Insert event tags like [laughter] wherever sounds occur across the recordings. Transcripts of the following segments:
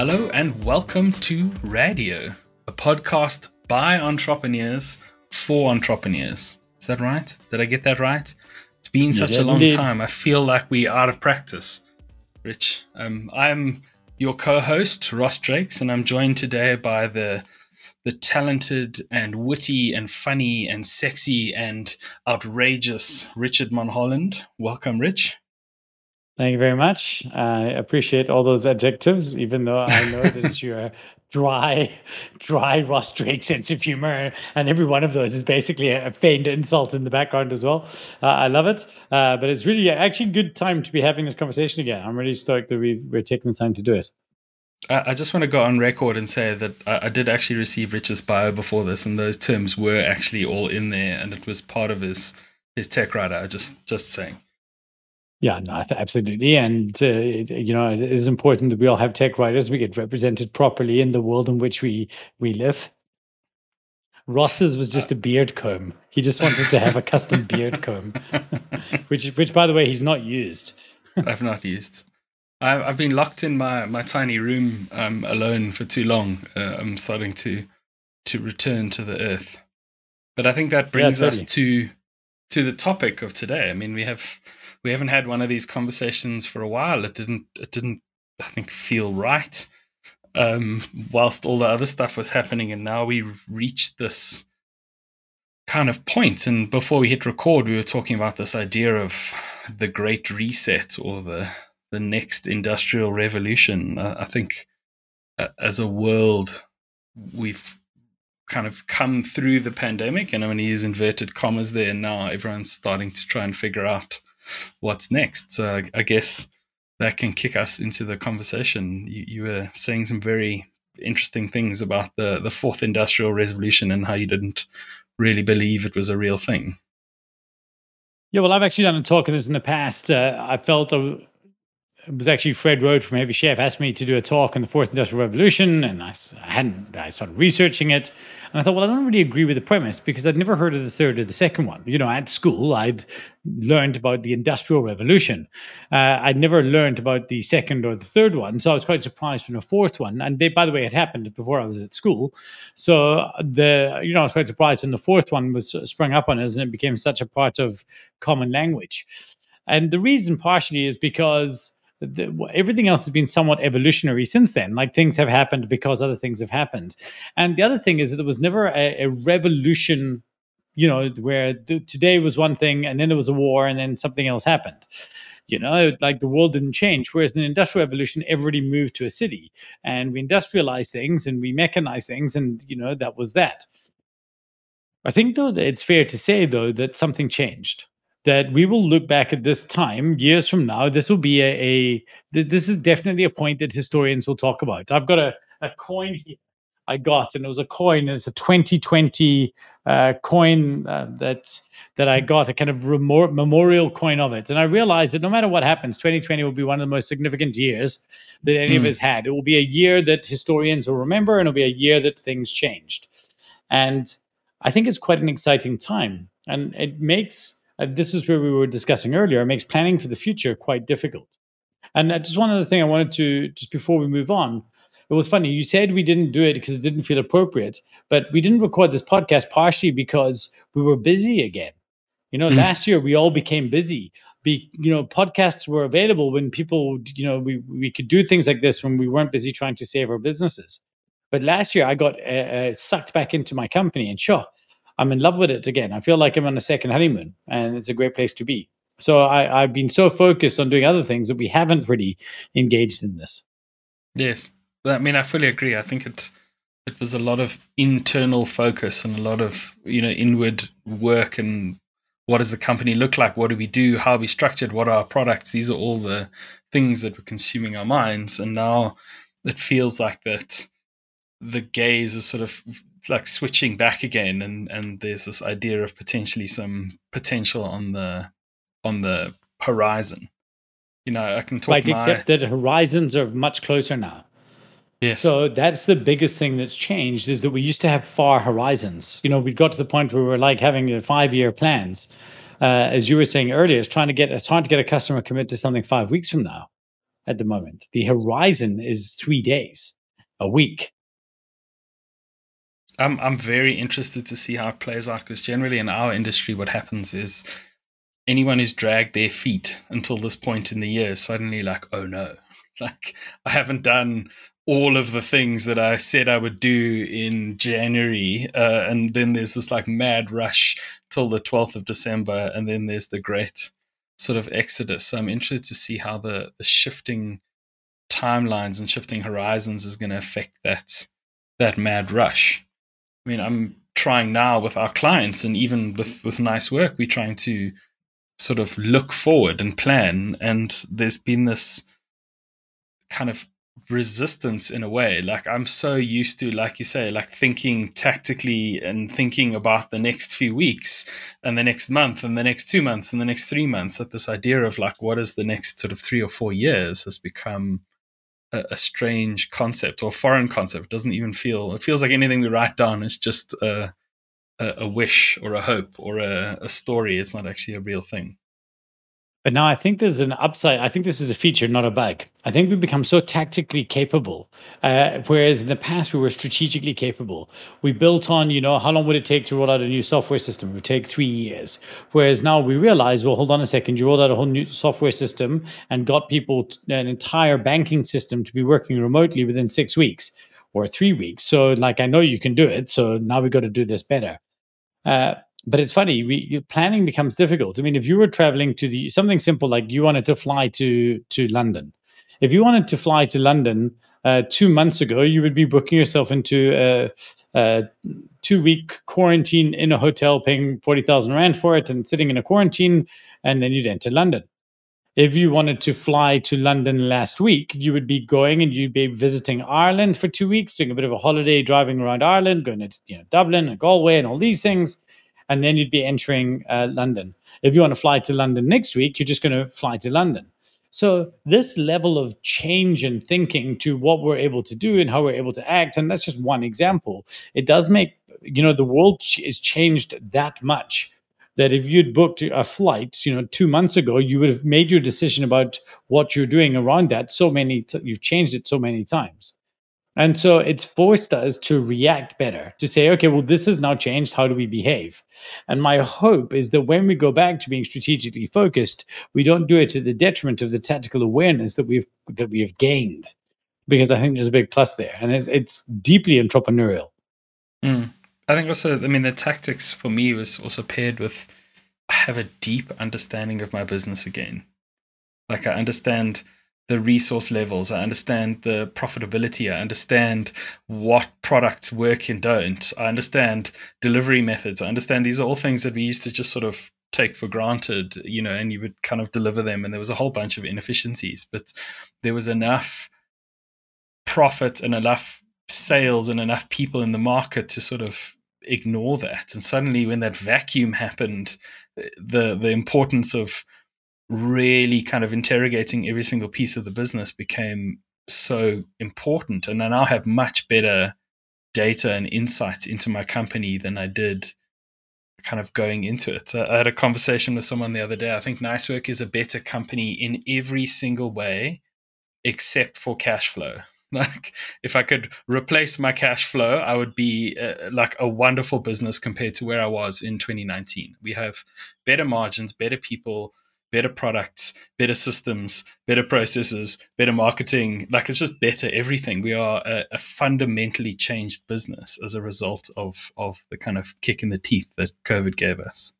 Hello and welcome to Radio, a podcast by entrepreneurs for entrepreneurs. Is that right? Did I get that right? It's been such a long indeed. time. I feel like we're out of practice. Rich, um, I'm your co-host Ross Drakes, and I'm joined today by the the talented and witty and funny and sexy and outrageous Richard Mulholland. Welcome, Rich. Thank you very much. I appreciate all those adjectives, even though I know that [laughs] you're dry, dry Ross Drake sense of humor, and every one of those is basically a feigned insult in the background as well. Uh, I love it, uh, but it's really actually a good time to be having this conversation again. I'm really stoked that we we're taking the time to do it. I I just want to go on record and say that I, I did actually receive Rich's bio before this, and those terms were actually all in there, and it was part of his his tech writer. Just just saying. Yeah, no, absolutely, and uh, it- you know it is important that we all have tech writers. We get represented properly in the world in which we we live. Ross's was just a beard comb. He just wanted to have a custom beard comb, [laughs] which which by the way he's not used. I've not used. I, I've been locked in my, my tiny room um, alone for too long. Uh, I'm starting to to return to the earth, but I think that brings us to to the topic of today. I mean, we have we haven't had one of these conversations for a while. It didn't it didn't I think feel right. Um, whilst all the other stuff was happening, and now we reached this kind of point. And before we hit record, we were talking about this idea of the Great Reset or the the next industrial revolution. Uh, I think uh, as a world, we've kind of come through the pandemic, and I'm going to use inverted commas there. Now everyone's starting to try and figure out what's next. So I, guess that can kick us into the conversation. You, you were saying some very interesting things about the the fourth industrial revolution and how you didn't really believe it was a real thing. Yeah, well, I've actually done a talk on this in the past. Uh, I felt uh, it was actually Fred Roed from Heavy Chef asked me to do a talk on the fourth industrial revolution, and I, I hadn't. I started researching it, and I thought, well, I don't really agree with the premise because I'd never heard of the third or the second one. You know, at school, I'd learned about the industrial revolution. Uh, I'd never learned about the second or the third one, so I was quite surprised from the fourth one. And they, by the way, it happened before I was at school, so the you know I was quite surprised when the fourth one was sprung up on us, and it became such a part of common language. And the reason partially is because the, everything else has been somewhat evolutionary since then. Like things have happened because other things have happened. And the other thing is that there was never a, a revolution, you know, where today was one thing and then there was a war and then something else happened. You know, like the world didn't change. Whereas in the industrial revolution, everybody moved to a city and we industrialized things and we mechanized things, and you know, that was that. I think though that it's fair to say though that something changed. That we will look back at this time years from now. This will be a, a this is definitely a point that historians will talk about. I've got a, a coin here I got, and it was a coin. and It's a 2020 uh, coin uh, that that I got, a kind of remor- memorial coin of it. And I realized that no matter what happens, 2020 will be one of the most significant years that any of Mm. us had. It will be a year that historians will remember, and it'll be a year that things changed. And I think it's quite an exciting time. And it makes, uh, this is where we were discussing earlier, it makes planning for the future quite difficult. And uh, just one other thing I wanted to, just before we move on, it was funny. You said we didn't do it because it didn't feel appropriate, but we didn't record this podcast partially because we were busy again. You know, Mm. last year we all became busy. Be, you know, podcasts were available when people, you know, we, we could do things like this when we weren't busy trying to save our businesses. But last year I got uh, uh, sucked back into my company and sure, I'm in love with it again. I feel like I'm on a second honeymoon and it's a great place to be. So I, I've been so focused on doing other things that we haven't really engaged in this. Yes, I mean I fully agree. I think it it was a lot of internal focus and a lot of you know inward work and what does the company look like? What do we do? How are we structured? What are our products? These are all the things that were consuming our minds, and now it feels like that the gaze is sort of like switching back again, and and there's this idea of potentially some potential on the on the horizon. You know, I can talk Right, my except that horizons are much closer now. yes, So that's the biggest thing that's changed is that we used to have far horizons. You know, we got to the point where we were like having uh, five-year plans. Uh, as you were saying earlier, it's trying to get it's hard to get a customer commit to something five weeks from now. at the moment. The horizon is three days, a week. I'm I'm very interested to see how it plays out because generally in our industry, what happens is anyone who's dragged their feet until this point in the year is suddenly like, oh no, [laughs] like I haven't done all of the things that I said I would do in January, uh, and then there's this like mad rush till the 12th of December, and then there's the great sort of exodus. So I'm interested to see how the the shifting timelines and shifting horizons is going to affect that that mad rush. I mean, I'm trying now with our clients and even with, with nice work, we're trying to sort of look forward and plan. And there's been this kind of resistance in a way. Like I'm so used to, like you say, like thinking tactically and thinking about the next few weeks and the next month and the next two months and the next three months that this idea of like what is the next sort of three or four years has become a, a strange concept or foreign concept. It doesn't even feel. It feels like anything we write down is just a a, a wish or a hope or a, a story. It's not actually a real thing. But now I think there's an upside. I think this is a feature, not a bug. I think we've become so tactically capable, uh, whereas in the past we were strategically capable. We built on, you know, how long would it take to roll out a new software system? It would take three years. Whereas now we realize, well, hold on a second, you rolled out a whole new software system and got people an entire banking system to be working remotely within six weeks or three weeks. So, like, I know you can do it. So now we've got to do this better. Uh, but it's funny we, planning becomes difficult. I mean if you were traveling to the something simple like you wanted to fly to to london. If you wanted to fly to london uh, two months ago you would be booking yourself into a, a two week quarantine in a hotel paying 40000 rand for it and sitting in a quarantine and then you'd enter london. If you wanted to fly to London last week, you would be going and you'd be visiting Ireland for two weeks, doing a bit of a holiday, driving around Ireland, going to you know Dublin and Galway and all these things and then you'd be entering uh, London. If you want to fly to London next week, you're just going to fly to London. So this level of change in thinking to what we're able to do and how we're able to act, and that's just one example. It does make you know the world is changed that much that if you'd booked a flight, you know, two months ago, you would have made your decision about what you're doing around that so many. T- you've changed it so many times. And so it's forced us to react better, to say, okay, well, this has now changed. How do we behave? And my hope is that when we go back to being strategically focused, we don't do it to the detriment of the tactical awareness that we've that we have gained, because I think there's a big plus there, and it's, it's deeply entrepreneurial. Mm. I think also, I mean, the tactics for me was also paired with I have a deep understanding of my business again. Like I understand the resource levels. I understand the profitability. I understand what products work and don't. I understand delivery methods. I understand these are all things that we used to just sort of take for granted, you know, and you would kind of deliver them. And there was a whole bunch of inefficiencies, but there was enough profit and enough sales and enough people in the market to sort of ignore that. And suddenly, when that vacuum happened, the the importance of really kind of interrogating every single piece of the business became so important. And I now have much better data and insights into my company than I did kind of going into it. I had a conversation with someone the other day. I think Nicework is a better company in every single way except for cash flow. [laughs] Like if I could replace my cash flow, I would be uh, like a wonderful business compared to where I was in 2019. We have better margins, better people, better products, better systems, better processes, better marketing. Like it's just better everything. We are a, a, fundamentally changed business as a result of of the kind of kick in the teeth that COVID gave us.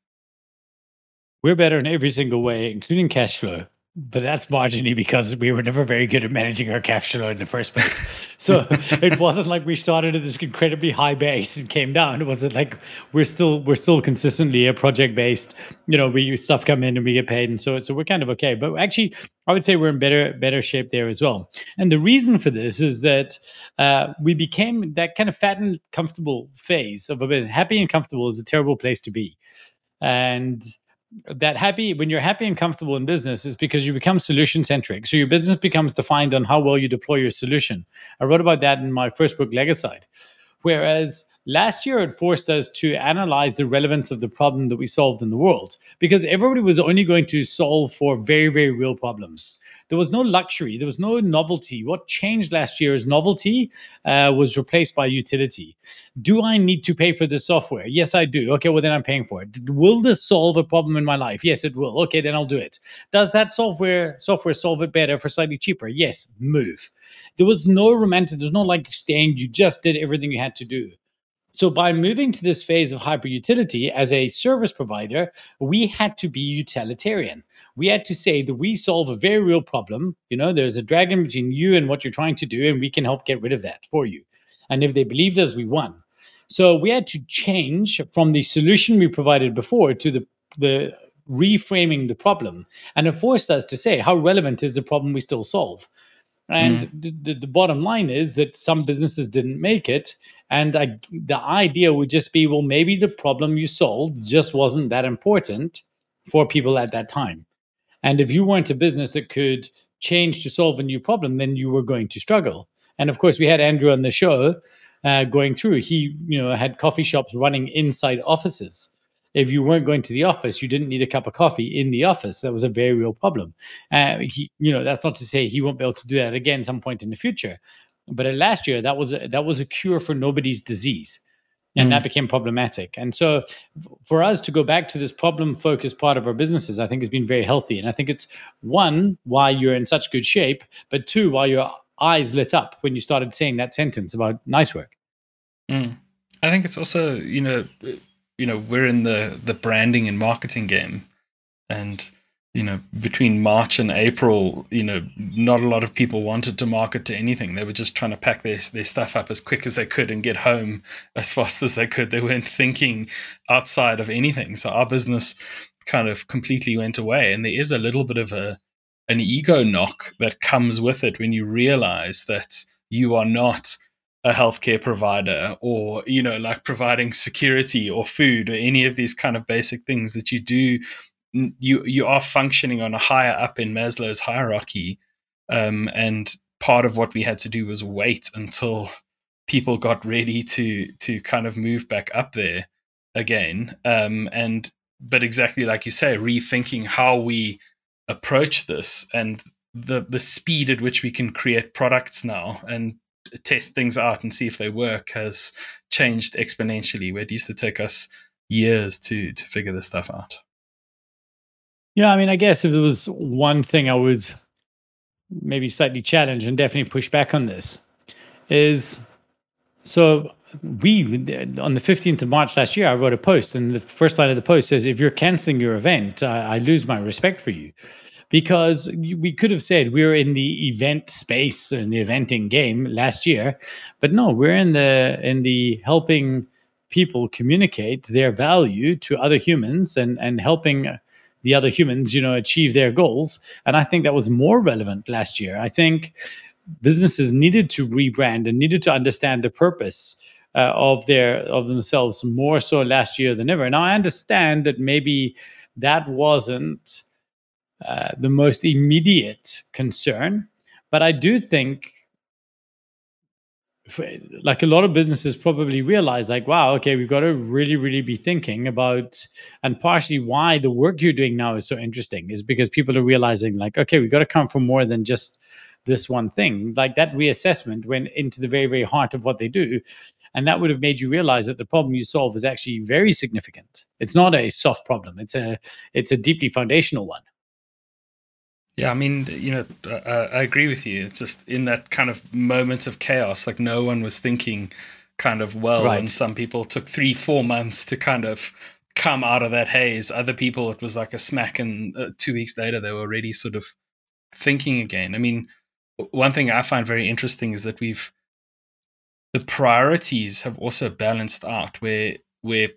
We're better in every single way, including cash flow but that's marginally because we were never very good at managing our cash flow in the first place. [laughs] So it wasn't like we started at this incredibly high base and came down. It wasn't like we're still we're still consistently a project based. You know, we stuff come in and we get paid, and so so we're kind of okay. But actually, I would say we're in better better shape there as well. And the reason for this is that uh, we became that kind of fat and comfortable phase of a bit happy and comfortable is a terrible place to be, and that happy when you're happy and comfortable in business is because you become solution centric. So your business becomes defined on how well you deploy your solution. I wrote about that in my first book Legacide whereas last year it forced us to analyze the relevance of the problem that we solved in the world because everybody was only going to solve for very very real problems there was no luxury, there was no novelty. What changed last year is novelty uh, was replaced by utility. Do I need to pay for the software? Yes, I do. Okay, well then I'm paying for it. Will this solve a problem in my life? Yes, it will. Okay, then I'll do it. Does that software software solve it better for slightly cheaper? Yes, move. There was no romantic. There's no like staying. You just did everything you had to do. So by moving to this phase of hyperutility as a service provider, we had to be utilitarian. We had to say that we solve a very real problem. You know, there's a dragon between you and what you're trying to do, and we can help get rid of that for you. And if they believed us, we won. So we had to change from the solution we provided before to the the reframing the problem. And it forced us to say, how relevant is the problem we still solve? And mm. the, the, the, bottom line is that some businesses didn't make it. And I, the idea would just be well, maybe the problem you solved just wasn't that important for people at that time. And if you weren't a business that could change to solve a new problem, then you were going to struggle. And of course, we had Andrew on the show uh, going through. He, you know, had coffee shops running inside offices if you weren't going to the office, you didn't need a cup of coffee in the office. That was a very real problem. Uh, he, you know, that's not to say he won't be able to do that again some point in the future. But last year, that was a, that was a cure for nobody's disease, and mm. that became problematic. And so, for us to go back to this problem-focused part of our businesses, I think has been very healthy. And I think it's one why you're in such good shape, but two why your eyes lit up when you started saying that sentence about nice work. Mm. I think it's also you know you know we're in the the branding and marketing game. And you know between march and april you know not a lot of people wanted to market to anything. They were just trying to pack their, their stuff up as quick as they could and get home as [laughs] fast as they could. They weren't thinking outside of anything. So our business kind of completely went away. And there is a little bit of a an ego knock that comes with it when you realize that you are not a healthcare provider or you know like providing security or food or any of these kind of basic things that you do you you are functioning on a higher up in Maslow's hierarchy um, and part of what we had to do was wait until people got ready to to kind of move back up there again um, and but exactly like you say rethinking how we approach this and the the speed at which we can create products now and test things out and see if they work has changed exponentially. Where it used to take us years to to figure this stuff out. Yeah, I mean, I guess if there was one thing I would maybe slightly challenge and definitely push back on this is so we on the 15th of march last year i wrote a post and the first line of the post says if you're canceling your event I, I lose my respect for you because we could have said we're in the event space in the eventing game last year, but no, we're in the in the helping people communicate their value to other humans and and helping the other humans, you know, achieve their goals. And I think that was more relevant last year. I think businesses needed to rebrand and needed to understand the purpose uh, of their of themselves more so last year than ever. Now I understand that maybe that wasn't uh, the most immediate concern. But I do think, like a lot of businesses probably realize, like, wow, okay, we've got to really, really be thinking about, and partially why the work you're doing now is so interesting is because people are realizing, like, okay, we've got to come from more than just this one thing. Like that reassessment went into the very, very heart of what they do. And that would have made you realize that the problem you solve is actually very significant. It's not a soft problem. It's a it's a deeply foundational one. Yeah, I mean, you know, uh, I agree with you. It's just in that kind of moment of chaos, like no one was thinking kind of well, right. and some people took three, four months to kind of come out of that haze. Other people, it was like a smack, and uh, two weeks later, they were already sort of thinking again. I mean, one thing I find very interesting is that we've the priorities have also balanced out, where where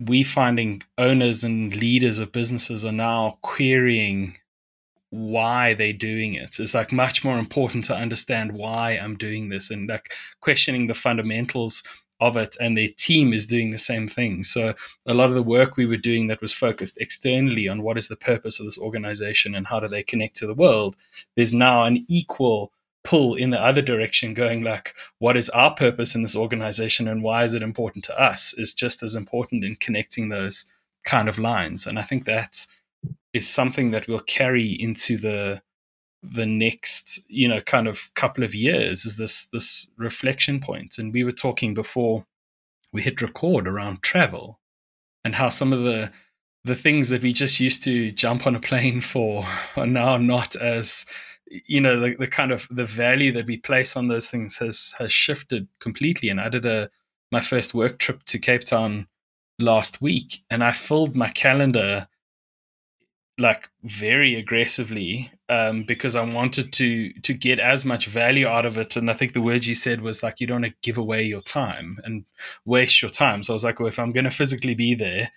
we finding owners and leaders of businesses are now querying why they're doing it. It's like much more important to understand why I'm doing this and like questioning the fundamentals of it and their team is doing the same thing. So a lot of the work we were doing that was focused externally on what is the purpose of this organization and how do they connect to the world, there's now an equal pull in the other direction going like what is our purpose in this organization and why is it important to us is just as important in connecting those kind of lines. And I think that's is something that will carry into the the next you know kind of couple of years is this this reflection point. And we were talking before we hit record around travel and how some of the the things that we just used to jump on a plane for [laughs] are now not as you know the, the kind of the value that we place on those things has has shifted completely. And i did a my first work trip to cape town last week and i filled my calendar like very aggressively um, because I wanted to to get as much value out of it. And I think the word you said was like you don't want to give away your time and waste your time. So I was like, well, if I'm going to physically be there,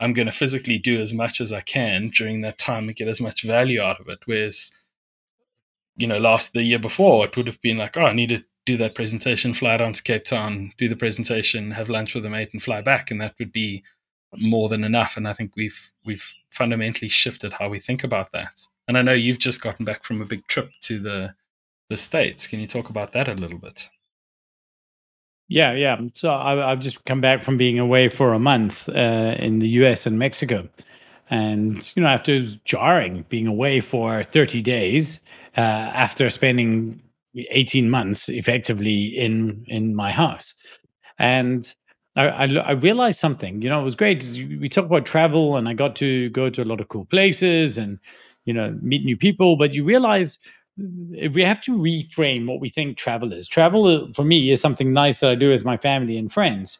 I'm going to physically do as much as I can during that time and get as much value out of it. Whereas, you know, last the year before, it would have been like, oh, I need to do that presentation, fly down to Cape Town, do the presentation, have lunch with a mate, and fly back, and that would be more than enough. And I think we've we've fundamentally shifted how we think about that. And I know you've just gotten back from a big trip to the the states. Can you talk about that a little bit? Yeah, yeah. So I, have just come back from being away for a month uh, in the U.S. and Mexico, and you know, after jarring being away for 30 days uh, after spending 18 months effectively in in my house, and I, I, I, realized something. You know, it was great. We talk about travel, and I got to go to a lot of cool places and you know meet new people. But you realize eh, we have to reframe what we think travel is. Travel uh, for me is something nice that I do with my family and friends.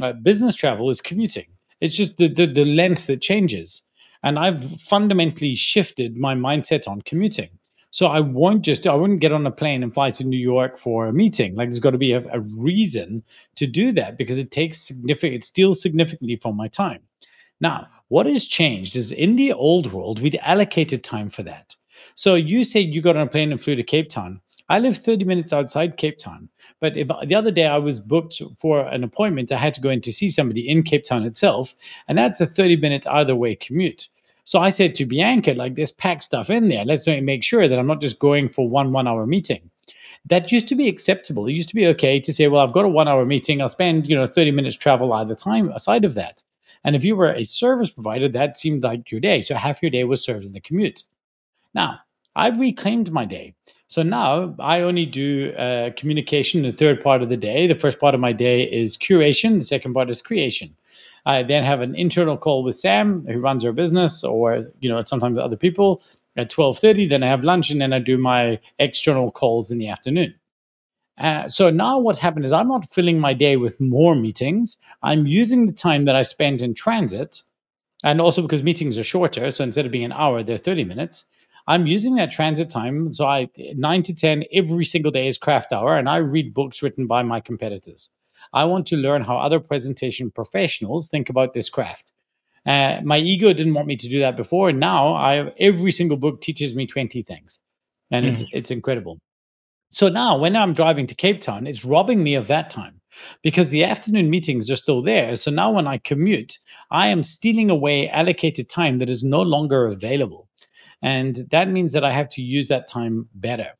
Uh, business travel is commuting. It's just the, the the length that changes, and I've fundamentally shifted my mindset on commuting. So I won't just I wouldn't get on a plane and fly to New York for a meeting. Like there's got to be a, a reason to do that because it takes significant it steals significantly from my time. Now, what has changed is in the old world, we'd allocated time for that. So you say you got on a plane and flew to Cape Town. I live 30 minutes outside Cape Town. But if the other day I was booked for an appointment, I had to go in to see somebody in Cape Town itself, and that's a 30 minute either way commute. So I said to Bianca, like, let's pack stuff in there. Let's make sure that I'm not just going for one one hour meeting. That used to be acceptable. It used to be okay to say, well, I've got a one hour meeting. I'll spend, you know, 30 minutes travel either time aside of that. And if you were a service provider, that seemed like your day. So half your day was served in the commute. Now, I've reclaimed my day. So now I only do uh, communication the third part of the day. The first part of my day is curation. The second part is creation. I then have an internal call with Sam, who runs our business, or you know, sometimes other people at twelve thirty. Then I have lunch, and then I do my external calls in the afternoon. Uh, so now what's happened is I'm not filling my day with more meetings. I'm using the time that I spend in transit, and also because meetings are shorter. So instead of being an hour, they're thirty minutes. I'm using that transit time. So I nine to ten every single day is craft hour, and I read books written by my competitors. I want to learn how other presentation professionals think about this craft. Uh, my ego didn't want me to do that before. And now I every single book teaches me 20 things. And mm. it's it's incredible. So now when I'm driving to Cape Town, it's robbing me of that time because the afternoon meetings are still there. So now when I commute, I am stealing away allocated time that is no longer available. And that means that I have to use that time better.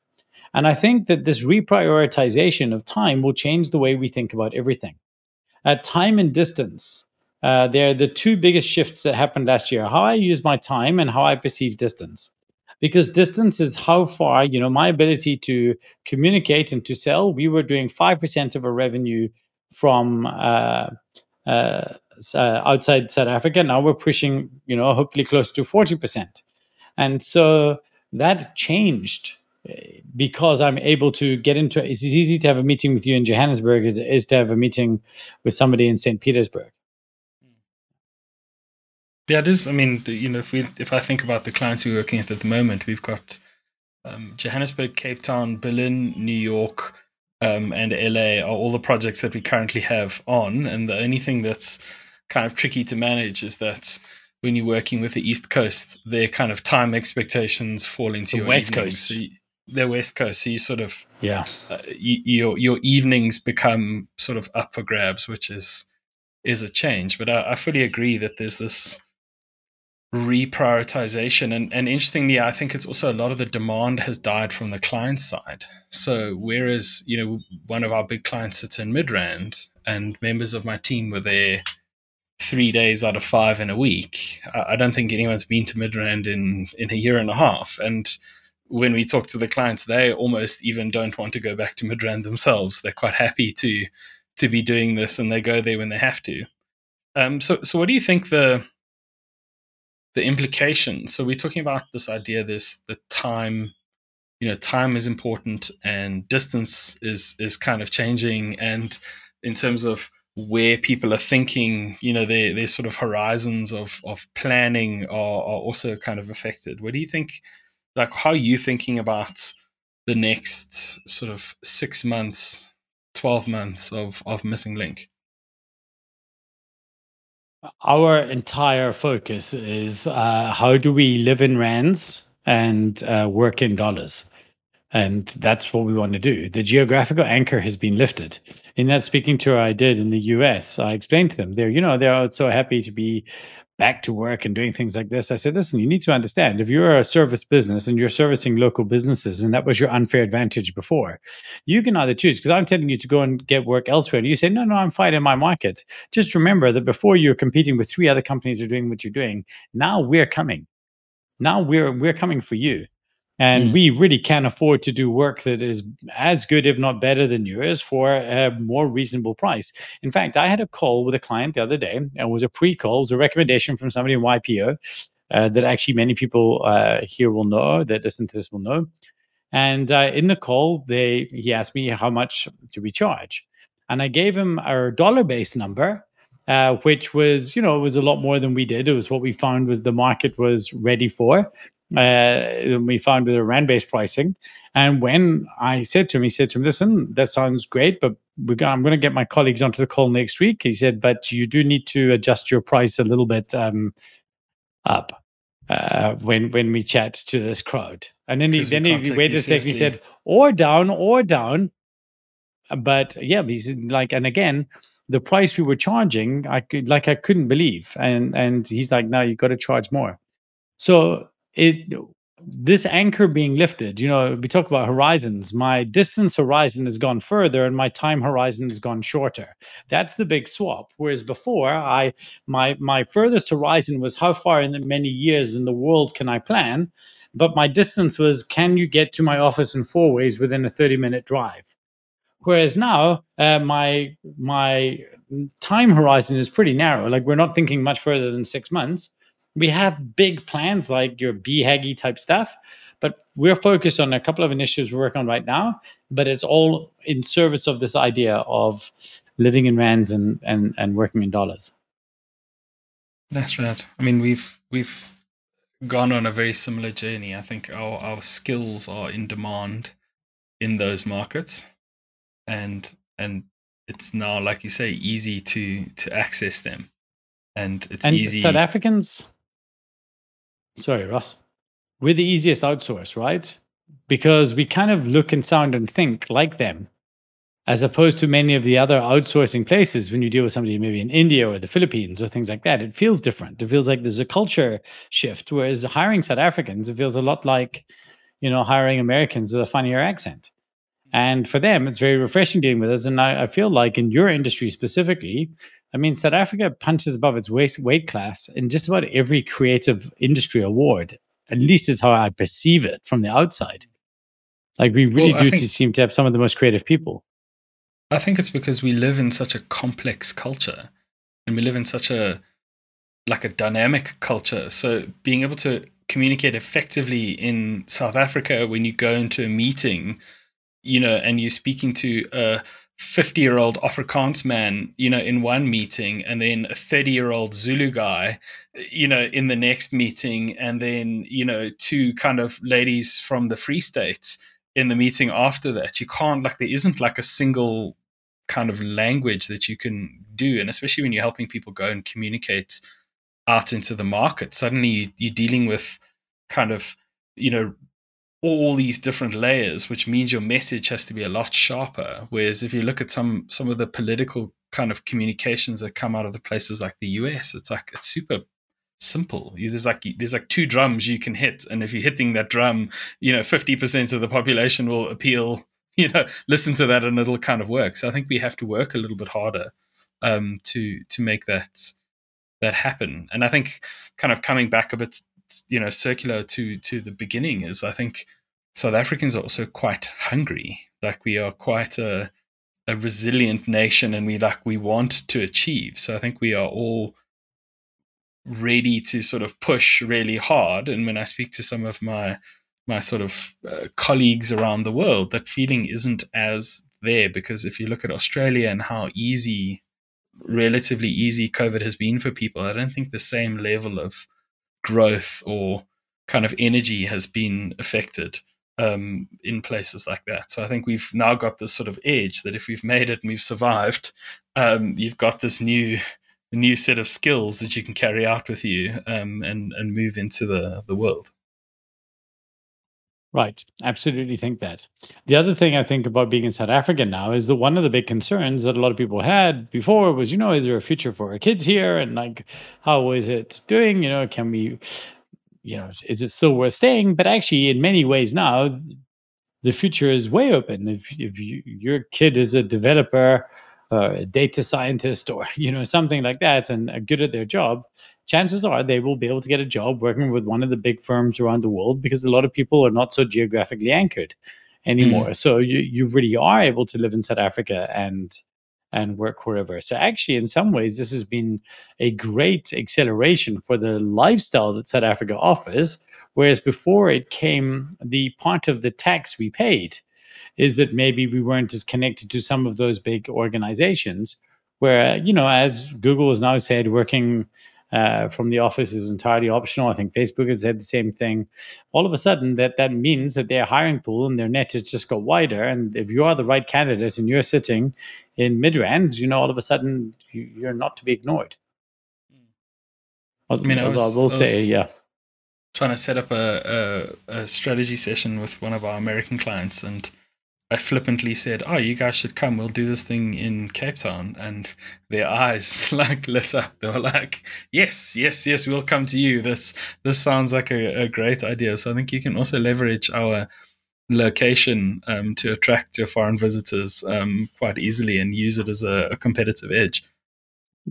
And I think that this reprioritization of time will change the way we think about everything. At time and distance, uh, they're the two biggest shifts that happened last year how I use my time and how I perceive distance. Because distance is how far, you know, my ability to communicate and to sell. We were doing 5% of our revenue from uh, uh, uh, outside South Africa. Now we're pushing, you know, hopefully close to 40%. And so that changed because I'm able to get into it's as easy to have a meeting with you in Johannesburg as it is to have a meeting with somebody in St. Petersburg. Yeah, it is. I mean, you know, if we if I think about the clients we're working with at the moment, we've got um, Johannesburg, Cape Town, Berlin, New York, um, and LA are all the projects that we currently have on. And the only thing that's kind of tricky to manage is that when you're working with the East Coast, their kind of time expectations fall into the your West Coast. So you, the West Coast, so you sort of yeah, uh, you, your your evenings become sort of up for grabs, which is is a change. But I, I fully agree that there's this reprioritization, and and interestingly, I think it's also a lot of the demand has died from the client side. So whereas you know one of our big clients sits in Midrand, and members of my team were there three days out of five in a week. I, I don't think anyone's been to Midrand in in a year and a half, and when we talk to the clients, they almost even don't want to go back to Midrand themselves. They're quite happy to to be doing this, and they go there when they have to. Um, so, so what do you think the the implications? So we're talking about this idea, this the time, you know, time is important, and distance is is kind of changing, and in terms of where people are thinking, you know, their their sort of horizons of of planning are, are also kind of affected. What do you think? Like, how are you thinking about the next sort of six months, twelve months of of missing link? Our entire focus is uh, how do we live in rands and uh, work in dollars. And that's what we want to do. The geographical anchor has been lifted. In that speaking tour I did in the US, I explained to them, they're, you know, they're so happy to be back to work and doing things like this. I said, listen, you need to understand if you're a service business and you're servicing local businesses, and that was your unfair advantage before, you can either choose, because I'm telling you to go and get work elsewhere. And you say, no, no, I'm fine in my market. Just remember that before you're competing with three other companies that are doing what you're doing, now we're coming. Now we're we're coming for you. And mm. we really can afford to do work that is as good, if not better, than yours for a more reasonable price. In fact, I had a call with a client the other day. It was a pre call, it was a recommendation from somebody in YPO uh, that actually many people uh, here will know, that listen to this will know. And uh, in the call, they he asked me how much do we charge, and I gave him our dollar based number, uh, which was you know it was a lot more than we did. It was what we found was the market was ready for uh, we found with a rand based pricing. And when I said to him, he said to him, listen, that sounds great, but I'm going to get my colleagues onto the call next week. He said, but you do need to adjust your price a little bit um, up uh, when when we chat to this crowd. And then he then he waited a second. He said, or down, or down. But yeah, he's like, and again, the price we were charging, I could like I couldn't believe. And and he's like, no, you got to charge more. So it this anchor being lifted you know we talk about horizons. My distance horizon has gone further and my time horizon has gone shorter. That's the big swap. Whereas before i my my furthest horizon was how far in the many years in the world can i plan? But my distance was can you get to my office in four ways within a 30 minute drive? Whereas now uh, my my time horizon is pretty narrow. Like we're not thinking much further than six months we have big plans like your BHAGI type stuff, but we're focused on a couple of initiatives we're working on right now. But it's all in service of this idea of living in rands and and and working in dollars. That's right. I mean, we've we've gone on a very similar journey. I think our our skills are in demand in those markets, and and it's now, like you say, easy to to access them, and it's and easy. South Africans Sorry, Ross. We're the easiest outsource, right? Because we kind of look and sound and think like them, as opposed to many of the other outsourcing places. When you deal with somebody maybe in India or the Philippines or things like that, it feels different. It feels like there's a culture shift. Whereas hiring South Africans, it feels a lot like, you know, hiring Americans with a funnier accent. And for them, it's very refreshing dealing with us. And I, I feel like in your industry specifically, I mean, South Africa punches above its weight, weight class in just about every creative industry award. At least is how I perceive it from the outside. Like we really well, do think, seem to have some of the most creative people. I think it's because we live in such a complex culture, and we live in such a like a dynamic culture. So being able to communicate effectively in South Africa when you go into a meeting, you know, and you're speaking to a 50 year old Afrikaans man, you know, in one meeting, and then a 30 year old Zulu guy, you know, in the next meeting, and then, you know, two kind of ladies from the Free States in the meeting after that. You can't, like, there isn't like a single kind of language that you can do. And especially when you're helping people go and communicate out into the market, suddenly you're dealing with kind of, you know, all these different layers, which means your message has to be a lot sharper. Whereas if you look at some some of the political kind of communications that come out of the places like the US, it's like it's super simple. There's like there's like two drums you can hit, and if you're hitting that drum, you know, fifty percent of the population will appeal. [laughs] You know, listen to that, and it'll kind of work. So I think we have to work a little bit harder um, to to make that that happen. And I think kind of coming back a bit you know circular to to the beginning is I think South Africans are also quite hungry. Like we are quite a a resilient nation and we like we want to achieve. So I think we are all ready to sort of push really hard. And when I speak to some of my my sort of uh, colleagues around the world, that feeling isn't as there because if you look at Australia and how easy, relatively easy COVID has been for people, I don't think the same level of growth or kind of energy has been affected um, in places like that. So I think we've now got this sort of edge that if we've made it and we've survived, um, you've got this new new set of skills that you can carry out with you um, and and move into the the world. Right. Absolutely think that. The other thing I think about being in South Africa now is that one of the big concerns that a lot of people had before was, you know, is there a future for our kids here? And like, how is it doing? You know, can we you know, is it still worth staying? But actually, in many ways now, the future is way open. If, if you, your kid is a developer, uh, a data scientist, or [laughs] you know something like that, and are good at their job, chances are they will be able to get a job working with one of the big firms around the world because a lot of people are not so geographically anchored anymore. Mm. So you you really are able to live in South Africa and and work wherever. So actually, in some ways, this has been a great acceleration for the lifestyle that South Africa offers. Whereas before it came, the part of the tax we paid is that maybe we weren't as connected to some of those big organizations. Where, you know, as Google has now said, working uh, from the office is entirely optional. I think Facebook has said the same thing. All of a sudden, that that means that their hiring pool and their net has just got wider. And if you are the right candidate and you're sitting in Midrand, you know, all of a sudden you, are not to be ignored. I mean, I, was, I will I say, yeah. Trying to set up a, a, a strategy session with one of our American clients, and I flippantly said, "Oh, you guys should come. We'll do this thing in Cape Town." And their eyes [laughs] like lit up. They were like, "Yes, yes, yes, we'll come to you. This this sounds like a, a great idea." So I think you can also leverage our location um, to attract your foreign visitors um, quite easily and use it as a, a competitive edge.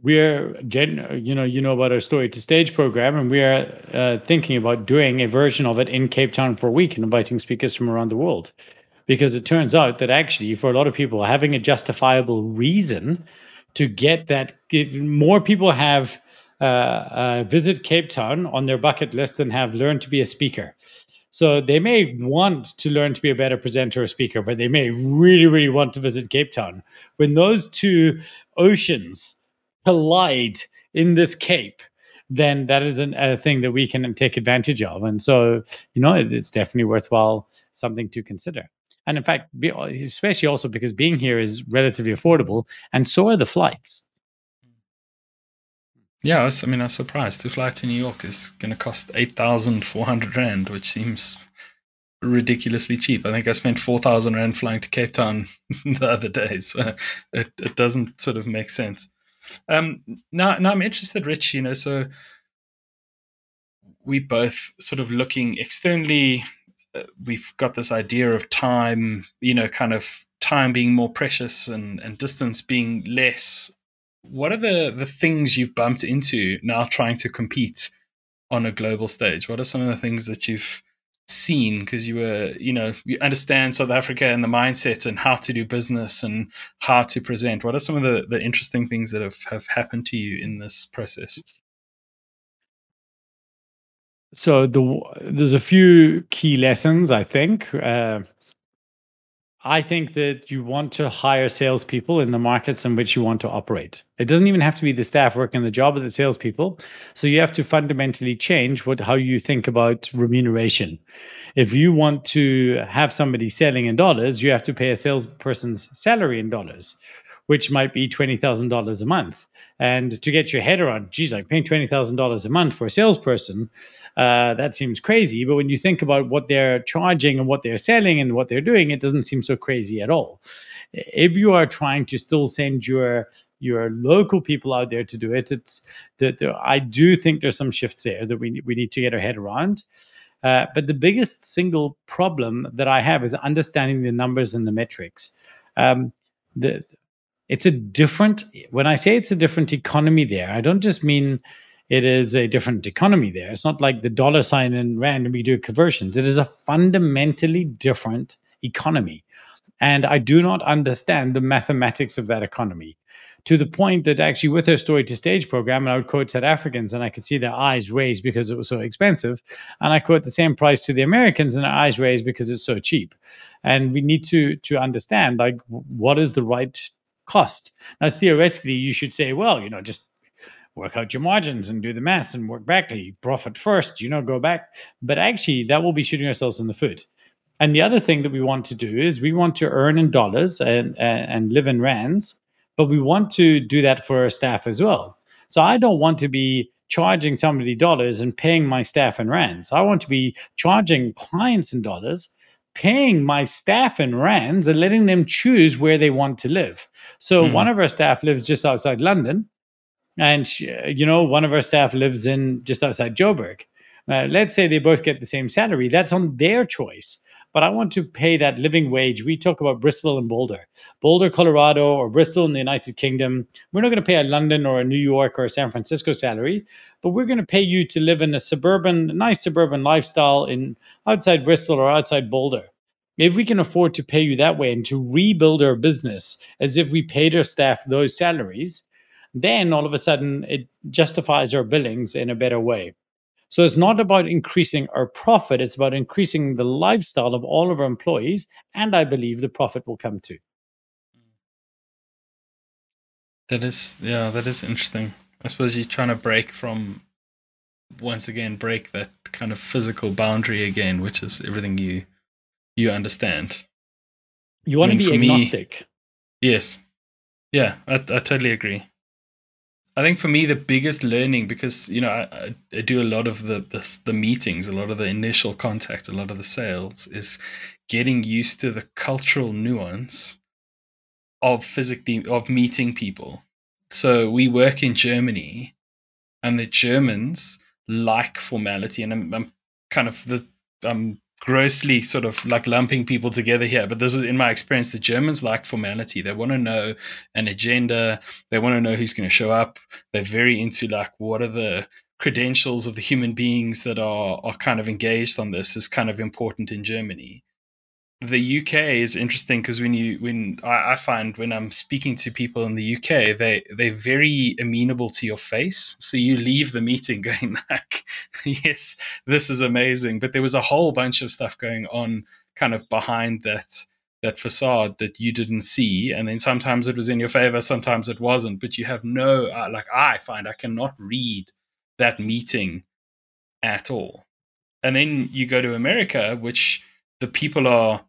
We're, you know, you know about our story to stage program, and we are uh, thinking about doing a version of it in Cape Town for a week and inviting speakers from around the world because it turns out that actually for a lot of people having a justifiable reason to get that more people have uh, uh, visit cape town on their bucket list than have learned to be a speaker. So they may want to learn to be a better presenter or speaker but they may really really want to visit cape town. When those two oceans collide in this cape then that is an, a thing that we can take advantage of. And so you know it's definitely worthwhile something to consider and in fact, especially also because being here is relatively affordable, and so are the flights. Yeah, I, was, I mean, I was surprised. To fly to New York is going to cost 8,400 Rand, which seems ridiculously cheap. I think I spent 4,000 Rand flying to Cape Town [laughs] the other day. So it, it doesn't sort of make sense. Um, now, now I'm interested, Rich, you know, so we both sort of looking externally we've got this idea of time, you know, kind of time being more precious and, and distance being less. What are the, the things you've bumped into now trying to compete on a global stage? What are some of the things that you've seen because you were, you know, you understand South Africa and the mindset and how to do business and how to present? What are some of the, the interesting things that have, have happened to you in this process? So the there's a few key lessons I think. Uh, I think that you want to hire salespeople in the markets in which you want to operate. It doesn't even have to be the staff working the job of the salespeople. So you have to fundamentally change what how you think about remuneration. If you want to have somebody selling in dollars, you have to pay a salesperson's salary in dollars, which might be twenty thousand dollars a month. And to get your head around, geez, like paying twenty thousand dollars a month for a salesperson uh, that seems crazy. But when you think about what they're charging and what they're selling and what they're doing, it doesn't seem so crazy at all. If you are trying to still send your your local people out there to do it, it's I do think there's some shifts there that we we need to get our head around. Uh, but the biggest single problem that I have is understanding the numbers and the metrics. Um, the it's a different when I say it's a different economy there. I don't just mean It is a different economy there. It's not like the dollar sign in rand and we do conversions. It is a fundamentally different economy. And I do not understand the mathematics of that economy to the point that actually with her story to stage program, and I would quote South Africans and I could see their eyes raised because it was so expensive. And I quote the same price to the Americans and their eyes raised because it's so cheap. And we need to to understand like what is the right cost. Now theoretically you should say, well, you know, just work out your margins and do the maths and work back. You profit first, you know, go back. But actually that will be shooting ourselves in the foot. And the other thing that we want to do is we want to earn in dollars and, and live in rands, but we want to do that for our staff as well. So I don't want to be charging somebody dollars and paying my staff in rands. I want to be charging clients in dollars, paying my staff in rands, and letting them choose where they want to live. So mm. one of our staff lives just outside London, and she, you know one of our staff lives in just outside Joburg. Uh, let's say they both get the same salary. That's on their choice but I want to pay that living wage. We talk about Bristol and Boulder, Boulder, Colorado, or Bristol in the United Kingdom. We're not going to pay a London or a New York or a San Francisco salary, but we're going to pay you to live in a suburban, nice suburban lifestyle in outside Bristol or outside Boulder. If we can afford to pay you that way and to rebuild our business as if we paid our staff those salaries, then all of a sudden it justifies our billings in a better way. So it's not about increasing our profit, it's about increasing the lifestyle of all of our employees. And I believe the profit will come too. That is, yeah, that is interesting. I suppose you're trying to break from, once again, break that kind of physical boundary again, which is everything you you understand. You want I mean, to be agnostic. Me, yes. Yeah, I, I totally agree. I think for me the biggest learning because you know I, I, do a lot of the, the, the meetings, a lot of the initial contact, a lot of the sales is getting used to the cultural nuance of physically of meeting people. So we work in Germany, and the Germans like formality, and I'm, I'm kind of the I'm grossly sort of like lumping people together here, but this is in my experience, the Germans like formality. They want to know an agenda. They want to know who's going to show up. They're very into like what are the credentials of the human beings that are are kind of engaged on this is kind of important in Germany the UK is interesting because when you when I, I, find when I'm speaking to people in the UK, they they're very amenable to your face. So you leave the meeting [laughs] going like, "Yes, this is amazing," but there was a whole bunch of stuff going on kind of behind that that facade that you didn't see, and then sometimes it was in your favor, sometimes it wasn't. But you have no uh, like I find I cannot read that meeting at all. And then you go to America, which the people are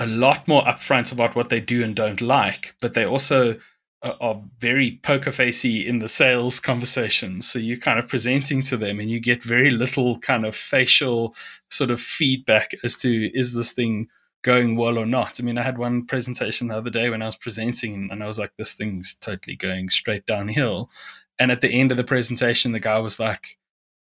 a lot more upfront about what they do and don't like, but they also are, are very poker facey in the sales conversations. So you're kind of presenting to them and you get very little kind of facial sort of feedback as to is this thing going well or not. I mean, I had one presentation the other day when I was presenting and I was like, this thing's totally going straight downhill. And at the end of the presentation, the guy was like,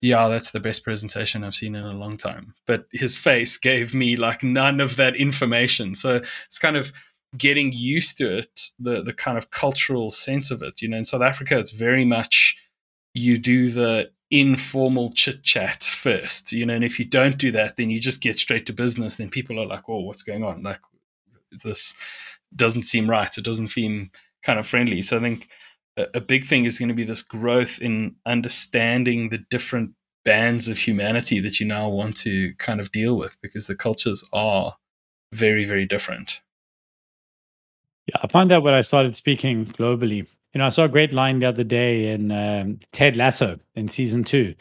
yeah, that's the best presentation I've seen in a long time. But his face gave me like none of that information. So it's kind of getting used to it, the the kind of cultural sense of it. You know, in South Africa, it's very much you do the informal chit chat first. You know, and if you don't do that, then you just get straight to business. Then people are like, "Oh, what's going on? Like, this doesn't seem right. It doesn't seem kind of friendly." So I think a big thing is going to be this growth in understanding the different bands of humanity that you now want to kind of deal with because the cultures are very very different. Yeah i find that when i started speaking globally. You know i saw a great line the other day in um, ted lasso in season two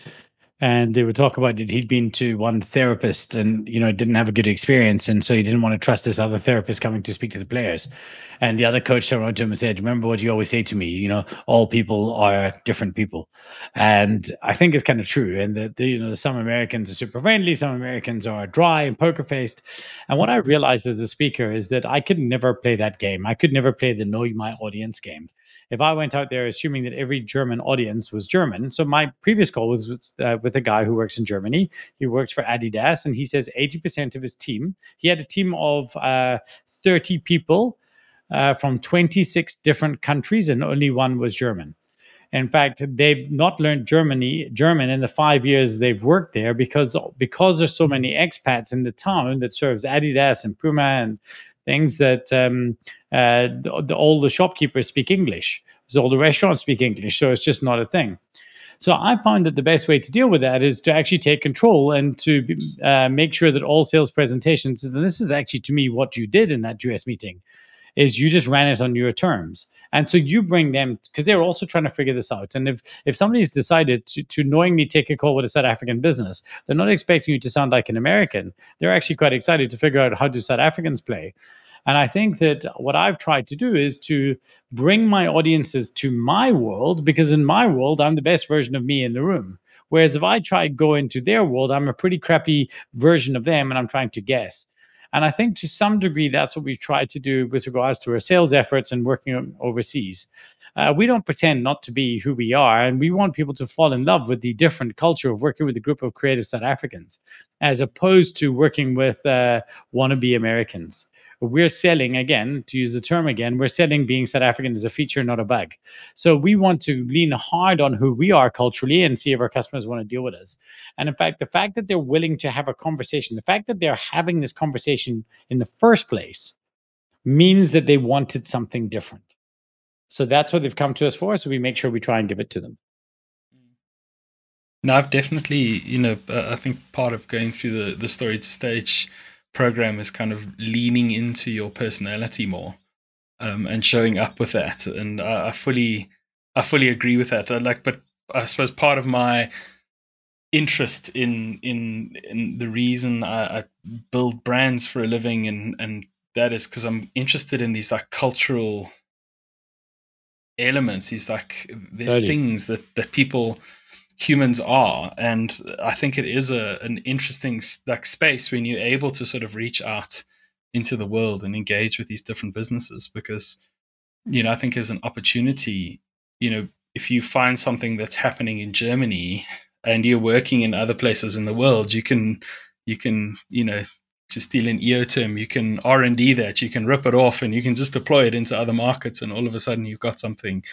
and they were talking about that he'd been to one therapist and you know didn't have a good experience. And so he didn't want to trust this other therapist coming to speak to the players. And the other coach turned around to him and said remember what you always say to me you know all people are different people. And i think it's kind of true. And that you know some americans are super friendly some americans are dry and poker faced and what i realized as a speaker is that i could never play that game. I could never play the know my audience game if i went out there assuming that every german audience was german so my previous call was with, uh, with a guy who works in Germany. He works for Adidas, and he says 80% of his team, he had a team of uh, 30 people uh, from 26 different countries, and only one was German. In fact, they've not learned Germany German in the five years they've worked there because because there's so many expats in the town that serves Adidas and Puma and things that um, uh, the, all the shopkeepers speak English, so all the restaurants speak English, so it's just not a thing. So I found that the best way to deal with that is to actually take control and to uh, make sure that all sales presentations, and this is actually to me what you did in that US meeting, is you just ran it on your terms. And so you bring them because they're also trying to figure this out. And if if somebody's decided to, to knowingly take a call with a South African business, they're not expecting you to sound like an American. They're actually quite excited to figure out how do South Africans play. And I think that what I've tried to do is to bring my audiences to my world because in my world, I'm the best version of me in the room. Whereas if I try to go into their world, I'm a pretty crappy version of them and I'm trying to guess. And I think to some degree, that's what we've tried to do with regards to our sales efforts and working overseas. Uh, we don't pretend not to be who we are, and we want people to fall in love with the different culture of working with a group of creative South Africans, as opposed to working with uh, wannabe Americans we're selling again to use the term again we're selling being south african as a feature not a bug. So we want to lean hard on who we are culturally and see if our customers want to deal with us. And in fact the fact that they're willing to have a conversation the fact that they're having this conversation in the first place means that they wanted something different. So that's what they've come to us for so we make sure we try and give it to them. Now i've definitely you know i think part of going through the the story to stage program is kind of leaning into your personality more um, and showing up with that. And I, I fully, I fully agree with that. I like, but I suppose part of my interest in in in the reason I, I build brands for a living and and that is because I'm interested in these like cultural elements. These like there's totally. things that that people humans are. And i think it is a an interesting like space when you're able to sort of reach out into the world and engage with these different businesses because you know i think there's an opportunity you know if you find something that's happening in germany and you're working in other places in the world you can you can you know to steal an EO term, you can R and D that, you can rip it off, and you can just deploy it into other markets, and all of a sudden you've got something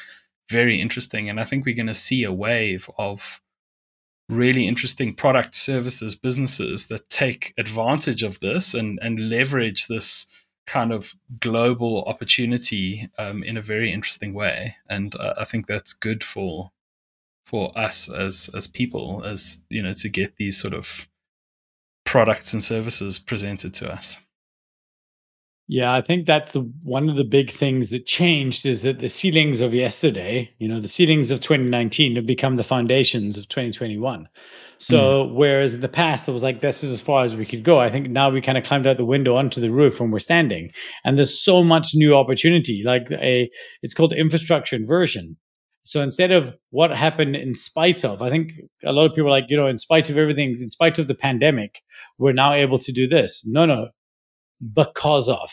very interesting. And I think we're going to see a wave of really interesting product services businesses that take advantage of this and, and leverage this kind of global opportunity um, in a very interesting way. And uh, I think that's good for for us as as people, as you know, to get these sort of products and services presented to us. Yeah, I think that's the one of the big things that changed is that the ceilings of yesterday, you know, the ceilings of 2019 have become the foundations of 2021. So mm. whereas in the past it was like this is as far as we could go, I think now we kind of climbed out the window onto the roof when we're standing, and there's so much new opportunity. Like a, it's called infrastructure inversion. So instead of what happened in spite of, I think a lot of people are like, you know, in spite of everything, in spite of the pandemic, we're now able to do this. No, no, because of.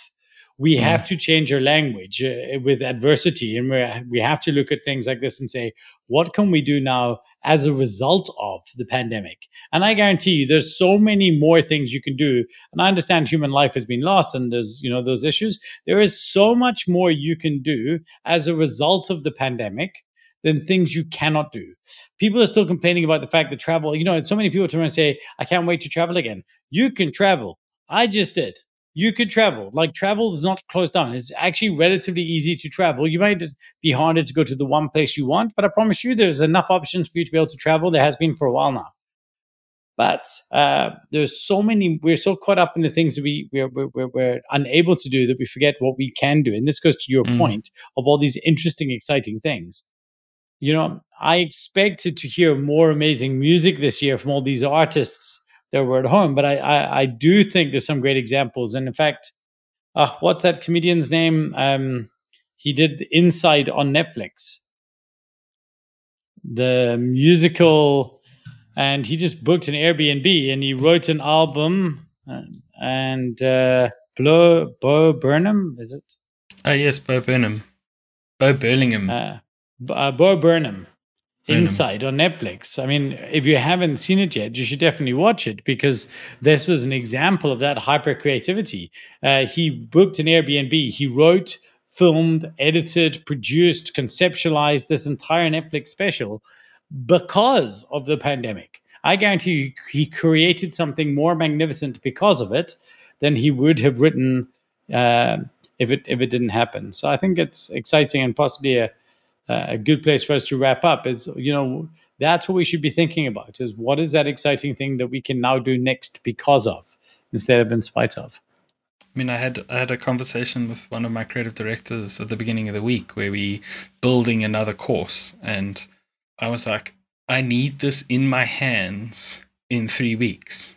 We mm. have to change our language uh, with adversity, and we we have to look at things like this and say, what can we do now as a result of the pandemic? And I guarantee you, there's so many more things you can do. And I understand human life has been lost, and there's you know those issues. There is so much more you can do as a result of the pandemic than things you cannot do. People are still complaining about the fact that travel, you know, so many people turn around and say, I can't wait to travel again. You can travel. I just did you could travel. Like travel is not closed down. It's actually relatively easy to travel. You might be harder to go to the one place you want, but I promise you there's enough options for you to be able to travel. There has been for a while now. But uh, there's so many, we're so caught up in the things that we, we're, we're, we're unable to do that we forget what we can do. And this goes to your mm. point of all these interesting, exciting things. You know, I expected to hear more amazing music this year from all these artists that were at home. But I, I, I do think there's some great examples. And in fact, uh, what's that comedian's name? Um, he did Inside on Netflix, the musical, and he just booked an Airbnb and he wrote an album. Uh, and uh, Bo, Bo Burnham, is it? Oh, yes, Bo Burnham. Bo Burlingham. Uh, uh, Bo Burnham Inside on Netflix. I mean, if you haven't seen it yet, you should definitely watch it because this was an example of that hyper creativity. Uh, he booked an Airbnb. He wrote filmed, edited, produced, conceptualized this entire Netflix special because of the pandemic. I guarantee you, he created something more magnificent because of it than he would have written uh, if it if it didn't happen. So I think it's exciting and possibly a a good place for us to wrap up. Is you know that's what we should be thinking about: is what is that exciting thing that we can now do next because of instead of in spite of. I mean, I had I had a conversation with one of my creative directors at the beginning of the week where we building another course, and I was like, I need this in my hands in three weeks.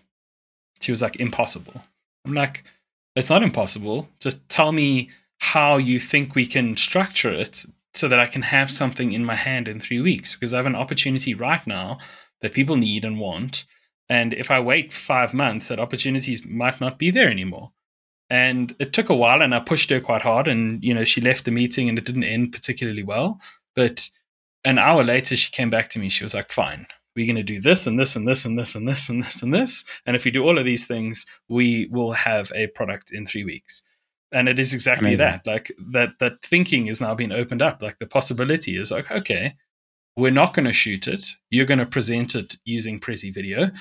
She was like, impossible. I'm like, it's not impossible. Just tell me how you think we can structure it so that I can have something in my hand in three weeks because I have an opportunity right now that people need and want. And if I wait five months, that opportunities might not be there anymore. And it took a while and I pushed her quite hard and, you know, she left the meeting and it didn't end particularly well. But an hour later, she came back to me. She was like, fine, we're going to do this and this and this and this and this and this and this. And if we do all of these things, we will have a product in three weeks. And it is exactly Amazing. that. Like that, that thinking is now being opened up. Like the possibility is like, okay, we're not going to shoot it. You're going to present it using Prezi Video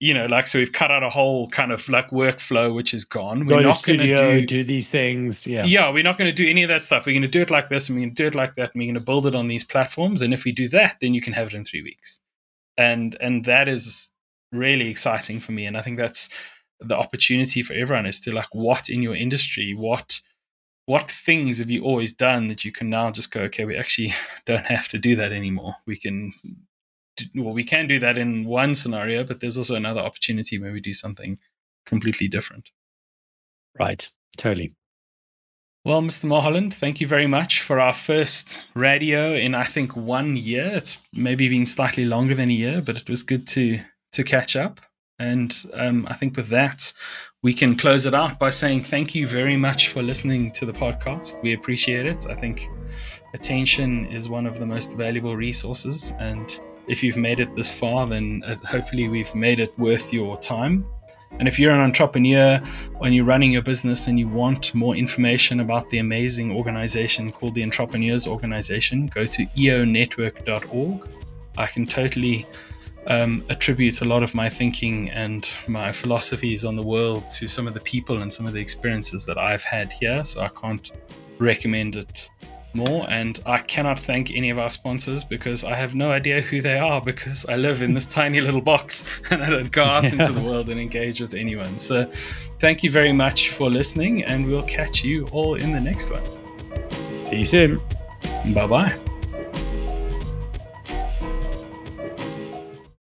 you know, like so we've cut out a whole kind of like workflow which is gone. We're Go not going to do, do these things. Yeah, yeah, we're not going to do any of that stuff. We're going to do it like this, and we're going to do it like that, and we're going to build it on these platforms. And if we do that, then you can have it in three weeks. And and that is really exciting for me. And I think that's the opportunity for everyone is to like what in your industry, what what things have you always done that you can now just go, okay, we actually [laughs] don't have to do that anymore. We can well, we can do that in one scenario, but there's also another opportunity where we do something completely different. Right. Totally. Well, Mr. Mulholland, thank you very much for our first radio in I think one year. It's maybe been slightly longer than a year, but it was good to to catch up. And um, I think with that, we can close it out by saying thank you very much for listening to the podcast. We appreciate it. I think attention is one of the most valuable resources, and if you've made it this far, then uh, hopefully we've made it worth your time. And if you're an entrepreneur and you're running your business and you want more information about the amazing organization called the Entrepreneurs Organization, go to eonetwork.org. I can totally um, attribute a lot of my thinking and my philosophies on the world to some of the people and some of the experiences that I've had here. So I can't recommend it more. And I cannot thank any of our sponsors because I have no idea who they are because I live in this [laughs] tiny little box [laughs] and I don't go out yeah. into the world and engage with anyone. So thank you very much for listening, and we'll catch you all in the next one. See you soon. Bye bye.